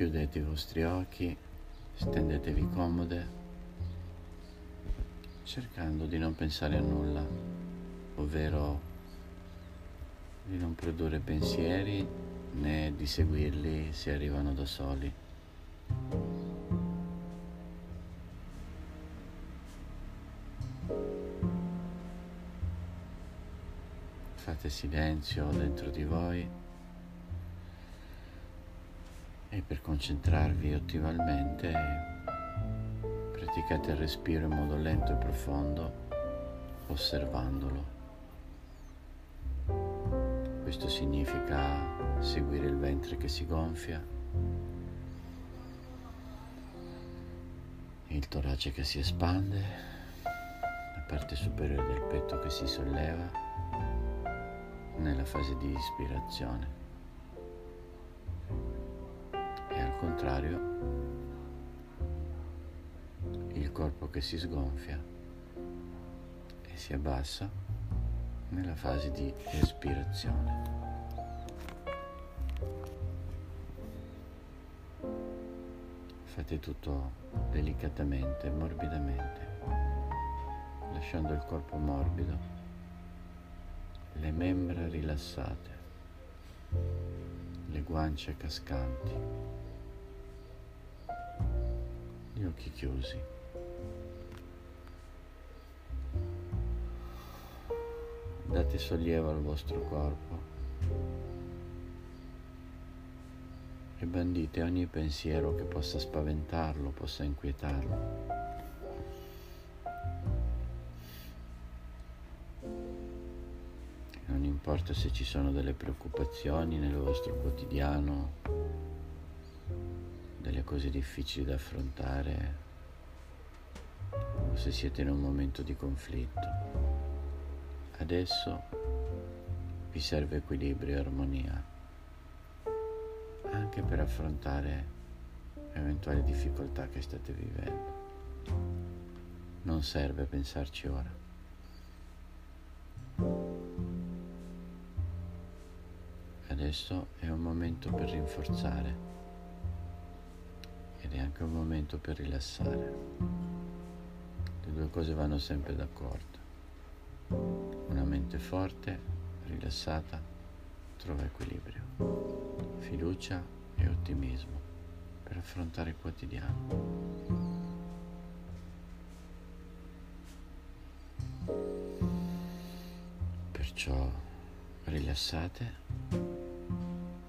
Chiudete i vostri occhi, stendetevi comode, cercando di non pensare a nulla, ovvero di non produrre pensieri né di seguirli se arrivano da soli. Fate silenzio dentro di voi e per concentrarvi ottimalmente praticate il respiro in modo lento e profondo osservandolo. Questo significa seguire il ventre che si gonfia, il torace che si espande, la parte superiore del petto che si solleva nella fase di ispirazione contrario il corpo che si sgonfia e si abbassa nella fase di espirazione. Fate tutto delicatamente, morbidamente, lasciando il corpo morbido, le membra rilassate, le guance cascanti, gli occhi chiusi. date sollievo al vostro corpo e bandite ogni pensiero che possa spaventarlo, possa inquietarlo. Non importa se ci sono delle preoccupazioni nel vostro quotidiano, delle cose difficili da affrontare o se siete in un momento di conflitto. Adesso vi serve equilibrio e armonia anche per affrontare eventuali difficoltà che state vivendo. Non serve pensarci ora. Adesso è un momento per rinforzare ed è anche un momento per rilassare. Le due cose vanno sempre d'accordo. Una mente forte, rilassata, trova equilibrio, fiducia e ottimismo per affrontare il quotidiano. Perciò rilassate,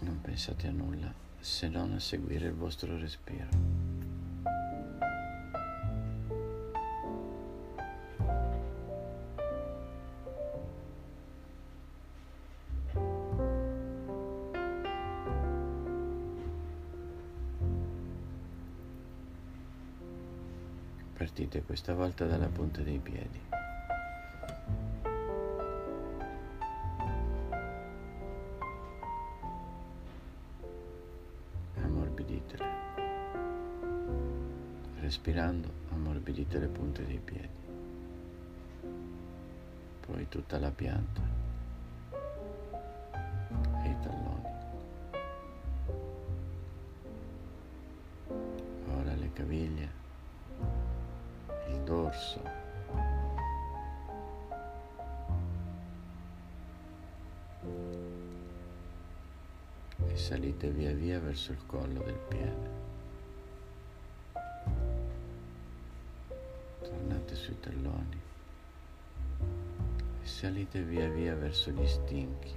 non pensate a nulla se non a seguire il vostro respiro. Partite questa volta dalla punta dei piedi. Ammorbiditele. Respirando ammorbidite le punte dei piedi. Poi tutta la pianta e i talloni. Ora le caviglie dorso. E salite via via verso il collo del piede. Tornate sui talloni e salite via via verso gli stinchi.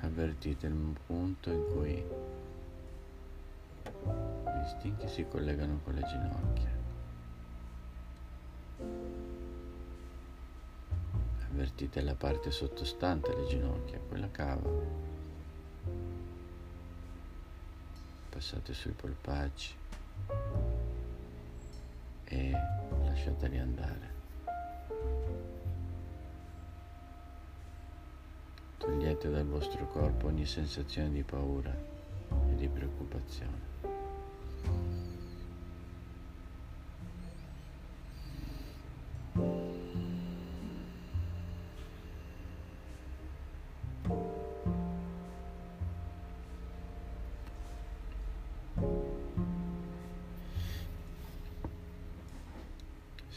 Avvertite il punto in cui stinchi si collegano con le ginocchia. Avvertite la parte sottostante alle ginocchia, quella cava. Passate sui polpacci e lasciateli andare. Togliete dal vostro corpo ogni sensazione di paura e di preoccupazione.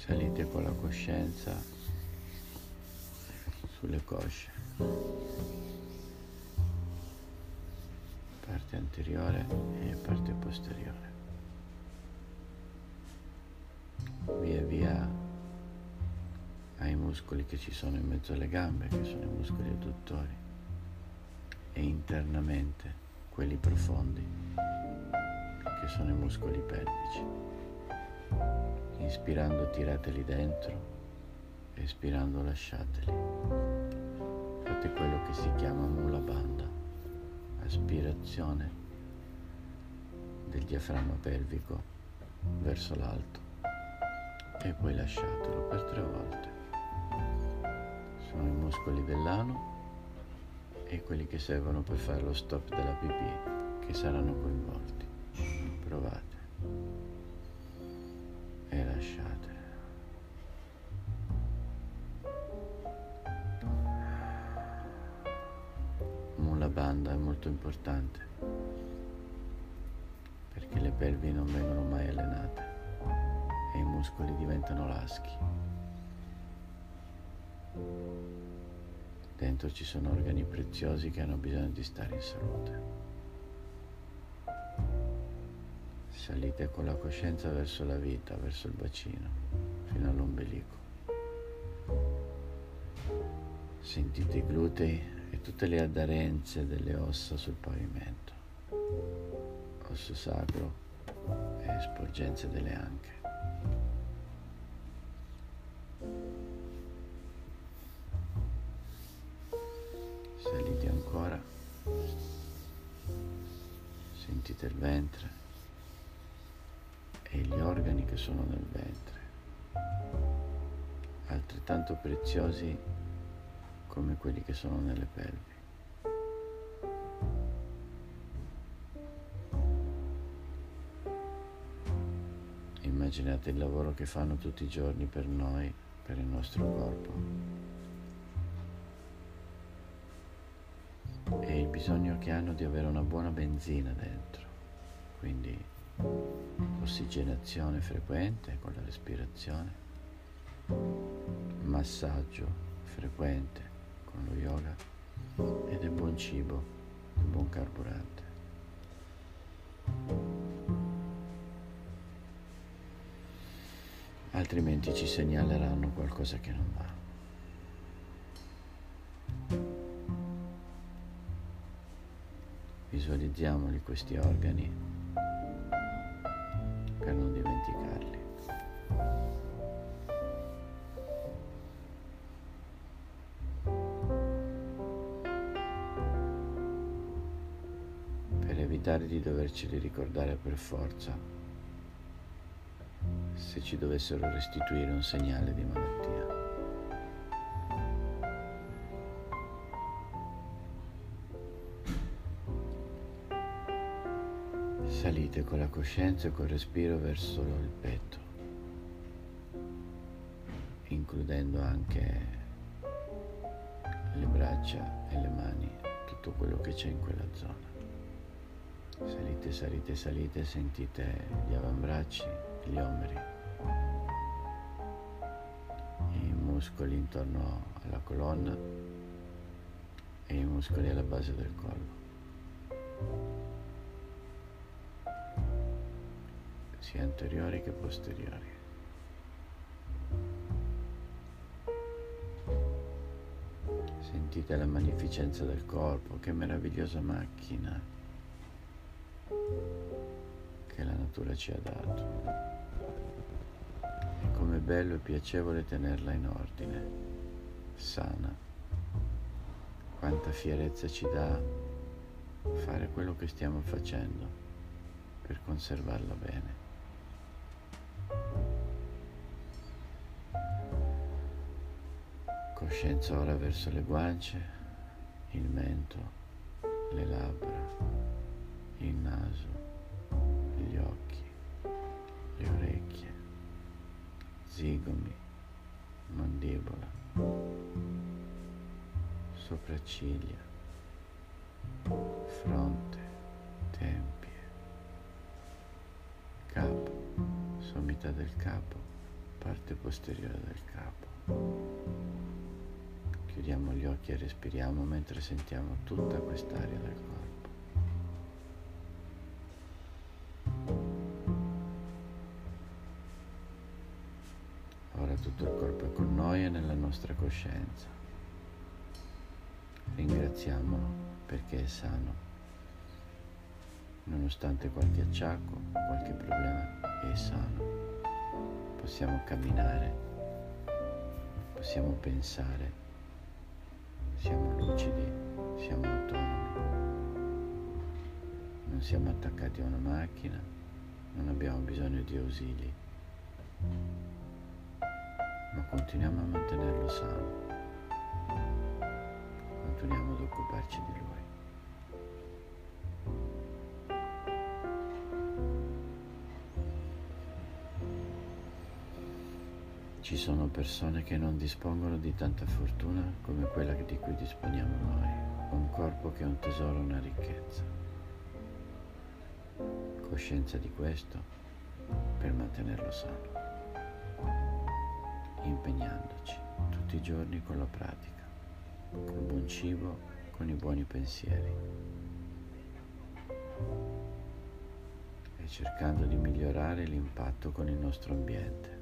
Salite con la coscienza sulle cosce. Parte anteriore e parte posteriore. Via via ai muscoli che ci sono in mezzo alle gambe, che sono i muscoli adduttori, e internamente quelli profondi, che sono i muscoli pelvici. Inspirando tirateli dentro, espirando lasciateli. Fate quello che si chiama mula banda, aspirazione del diaframma pelvico verso l'alto e poi lasciatelo per tre volte. Sono i muscoli dell'ano e quelli che servono per fare lo stop della pipì che saranno coinvolti. Provate e lasciate. La banda è molto importante perché le pelvi non vengono mai allenate e i muscoli diventano laschi. Dentro ci sono organi preziosi che hanno bisogno di stare in salute. Salite con la coscienza verso la vita, verso il bacino, fino all'ombelico. Sentite i glutei e tutte le aderenze delle ossa sul pavimento, osso sacro e sporgenze delle anche. Salite ancora, sentite il ventre e gli organi che sono nel ventre, altrettanto preziosi come quelli che sono nelle pelvi. Immaginate il lavoro che fanno tutti i giorni per noi, per il nostro corpo. E il bisogno che hanno di avere una buona benzina dentro. Quindi ossigenazione frequente con la respirazione, massaggio frequente con lo yoga e del buon cibo, del buon carburante. Altrimenti ci segnaleranno qualcosa che non va. Visualizziamoli questi organi doverceli ricordare per forza se ci dovessero restituire un segnale di malattia. Salite con la coscienza e col respiro verso il petto, includendo anche le braccia e le mani, tutto quello che c'è in quella zona. Salite, salite, salite, sentite gli avambracci, gli omeri, i muscoli intorno alla colonna e i muscoli alla base del collo. sia anteriori che posteriori. Sentite la magnificenza del corpo, che meravigliosa macchina che la natura ci ha dato. E com'è bello e piacevole tenerla in ordine, sana. Quanta fierezza ci dà fare quello che stiamo facendo per conservarla bene. Coscienza ora verso le guance, il mento, le labbra, il naso, le orecchie, zigomi, mandibola, sopracciglia, fronte, tempie, capo, sommità del capo, parte posteriore del capo. Chiudiamo gli occhi e respiriamo mentre sentiamo tutta quest'aria del corpo. Il corpo è con noi e nella nostra coscienza. Ringraziamolo perché è sano. Nonostante qualche acciacco, qualche problema, è sano. Possiamo camminare, possiamo pensare, siamo lucidi, siamo autonomi, non siamo attaccati a una macchina, non abbiamo bisogno di ausili, ma continuiamo a mantenerlo sano, continuiamo ad occuparci di lui. Ci sono persone che non dispongono di tanta fortuna come quella di cui disponiamo noi, un corpo che è un tesoro, una ricchezza. Coscienza di questo per mantenerlo sano, impegnandoci tutti i giorni con la pratica, col buon cibo, con i buoni pensieri e cercando di migliorare l'impatto con il nostro ambiente.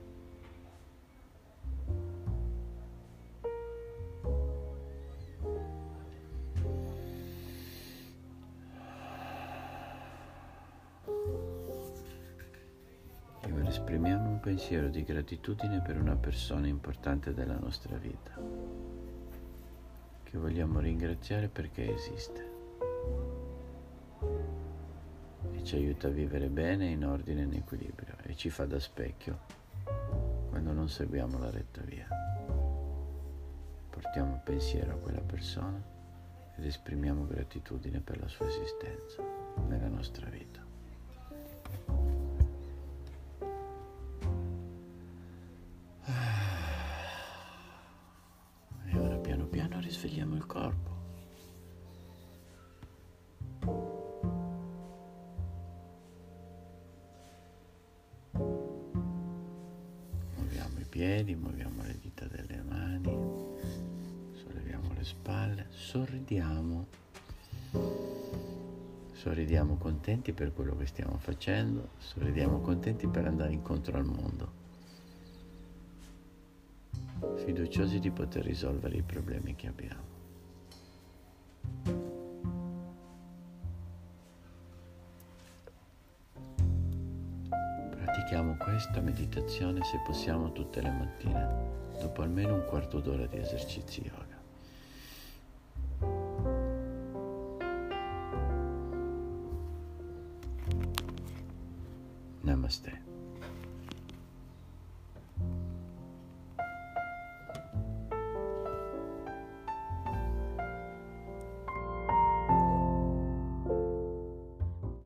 Esprimiamo un pensiero di gratitudine per una persona importante della nostra vita, che vogliamo ringraziare perché esiste e ci aiuta a vivere bene, in ordine e in equilibrio e ci fa da specchio quando non seguiamo la retta via. Portiamo pensiero a quella persona ed esprimiamo gratitudine per la sua esistenza nella nostra vita. Il corpo. Muoviamo i piedi, muoviamo le dita delle mani, solleviamo le spalle, sorridiamo. Sorridiamo contenti per quello che stiamo facendo, sorridiamo contenti per andare incontro al mondo fiduciosi di poter risolvere i problemi che abbiamo. Questa meditazione se possiamo tutte le mattine, dopo almeno un quarto d'ora di esercizi yoga. Namaste.